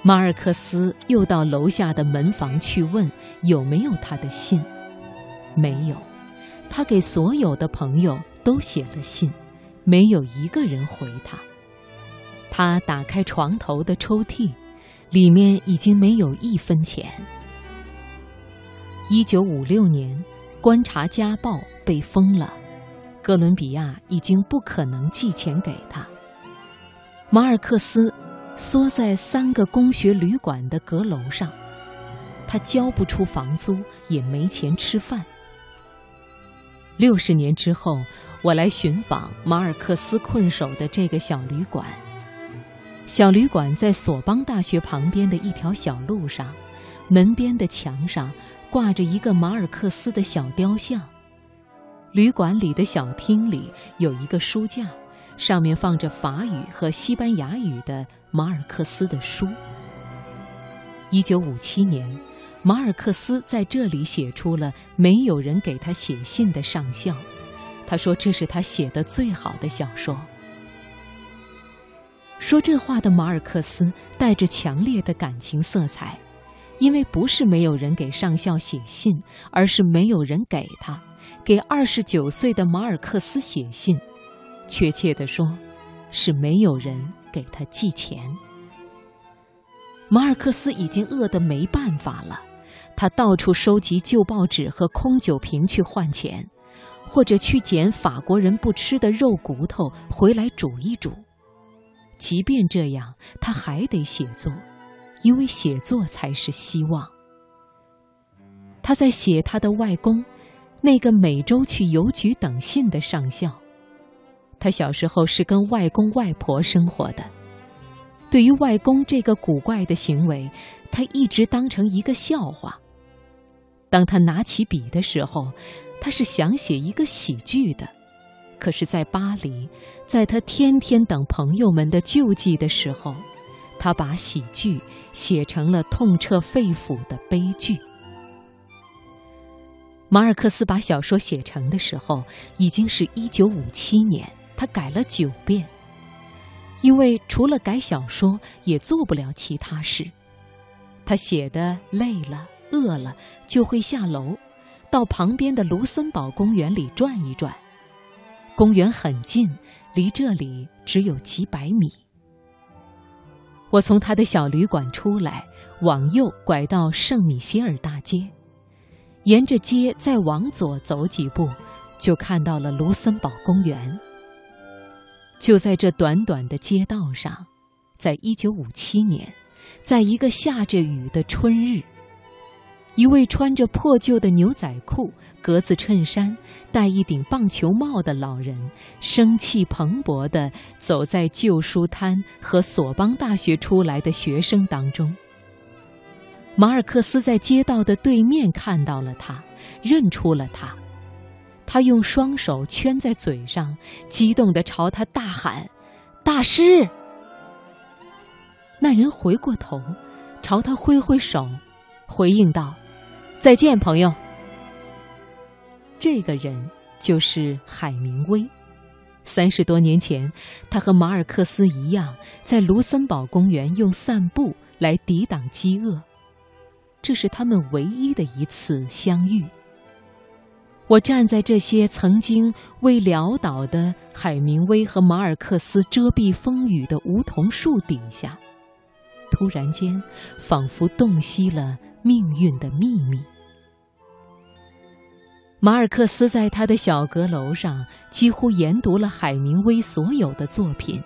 马尔克斯又到楼下的门房去问有没有他的信，没有。他给所有的朋友都写了信，没有一个人回他。他打开床头的抽屉，里面已经没有一分钱。一九五六年，《观察家报》被封了，哥伦比亚已经不可能寄钱给他。马尔克斯。缩在三个公学旅馆的阁楼上，他交不出房租，也没钱吃饭。六十年之后，我来寻访马尔克斯困守的这个小旅馆。小旅馆在索邦大学旁边的一条小路上，门边的墙上挂着一个马尔克斯的小雕像。旅馆里的小厅里有一个书架。上面放着法语和西班牙语的马尔克斯的书。一九五七年，马尔克斯在这里写出了没有人给他写信的上校。他说这是他写的最好的小说。说这话的马尔克斯带着强烈的感情色彩，因为不是没有人给上校写信，而是没有人给他，给二十九岁的马尔克斯写信。确切地说，是没有人给他寄钱。马尔克斯已经饿得没办法了，他到处收集旧报纸和空酒瓶去换钱，或者去捡法国人不吃的肉骨头回来煮一煮。即便这样，他还得写作，因为写作才是希望。他在写他的外公，那个每周去邮局等信的上校。他小时候是跟外公外婆生活的，对于外公这个古怪的行为，他一直当成一个笑话。当他拿起笔的时候，他是想写一个喜剧的，可是，在巴黎，在他天天等朋友们的救济的时候，他把喜剧写成了痛彻肺腑的悲剧。马尔克斯把小说写成的时候，已经是一九五七年。他改了九遍，因为除了改小说，也做不了其他事。他写的累了、饿了，就会下楼，到旁边的卢森堡公园里转一转。公园很近，离这里只有几百米。我从他的小旅馆出来，往右拐到圣米歇尔大街，沿着街再往左走几步，就看到了卢森堡公园。就在这短短的街道上，在一九五七年，在一个下着雨的春日，一位穿着破旧的牛仔裤、格子衬衫、戴一顶棒球帽的老人，生气蓬勃地走在旧书摊和索邦大学出来的学生当中。马尔克斯在街道的对面看到了他，认出了他。他用双手圈在嘴上，激动地朝他大喊：“大师！”那人回过头，朝他挥挥手，回应道：“再见，朋友。”这个人就是海明威。三十多年前，他和马尔克斯一样，在卢森堡公园用散步来抵挡饥饿，这是他们唯一的一次相遇。我站在这些曾经为潦倒的海明威和马尔克斯遮蔽风雨的梧桐树底下，突然间，仿佛洞悉了命运的秘密。马尔克斯在他的小阁楼上几乎研读了海明威所有的作品，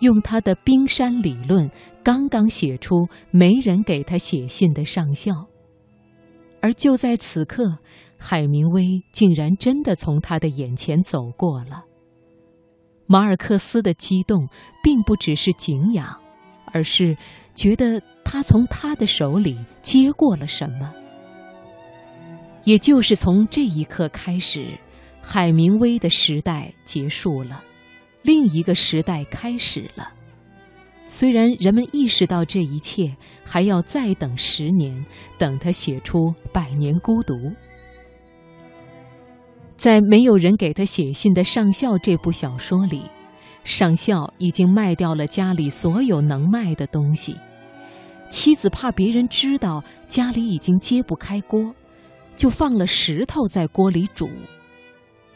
用他的冰山理论刚刚写出没人给他写信的上校，而就在此刻。海明威竟然真的从他的眼前走过了。马尔克斯的激动并不只是敬仰，而是觉得他从他的手里接过了什么。也就是从这一刻开始，海明威的时代结束了，另一个时代开始了。虽然人们意识到这一切还要再等十年，等他写出《百年孤独》。在没有人给他写信的上校这部小说里，上校已经卖掉了家里所有能卖的东西。妻子怕别人知道家里已经揭不开锅，就放了石头在锅里煮。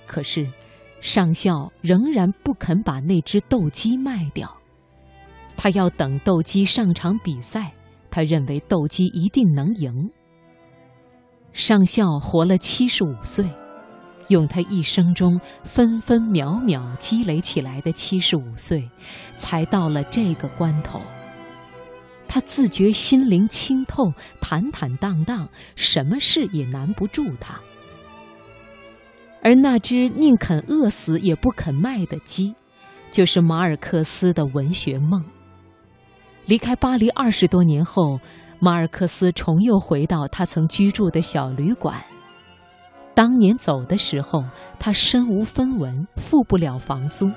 可是，上校仍然不肯把那只斗鸡卖掉，他要等斗鸡上场比赛，他认为斗鸡一定能赢。上校活了七十五岁，用他一生中分分秒秒积累起来的七十五岁，才到了这个关头。他自觉心灵清透，坦坦荡荡，什么事也难不住他。而那只宁肯饿死也不肯卖的鸡，就是马尔克斯的文学梦。离开巴黎二十多年后，马尔克斯重又回到他曾居住的小旅馆。当年走的时候，他身无分文，付不了房租。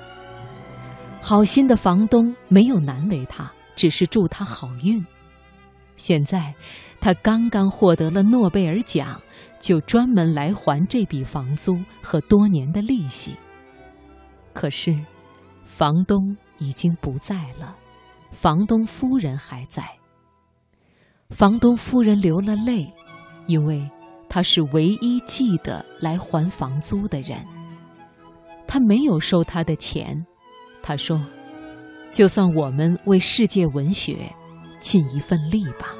好心的房东没有难为他，只是祝他好运。现在，他刚刚获得了诺贝尔奖。就专门来还这笔房租和多年的利息。可是，房东已经不在了，房东夫人还在。房东夫人流了泪，因为他是唯一记得来还房租的人。他没有收他的钱，他说：“就算我们为世界文学尽一份力吧。”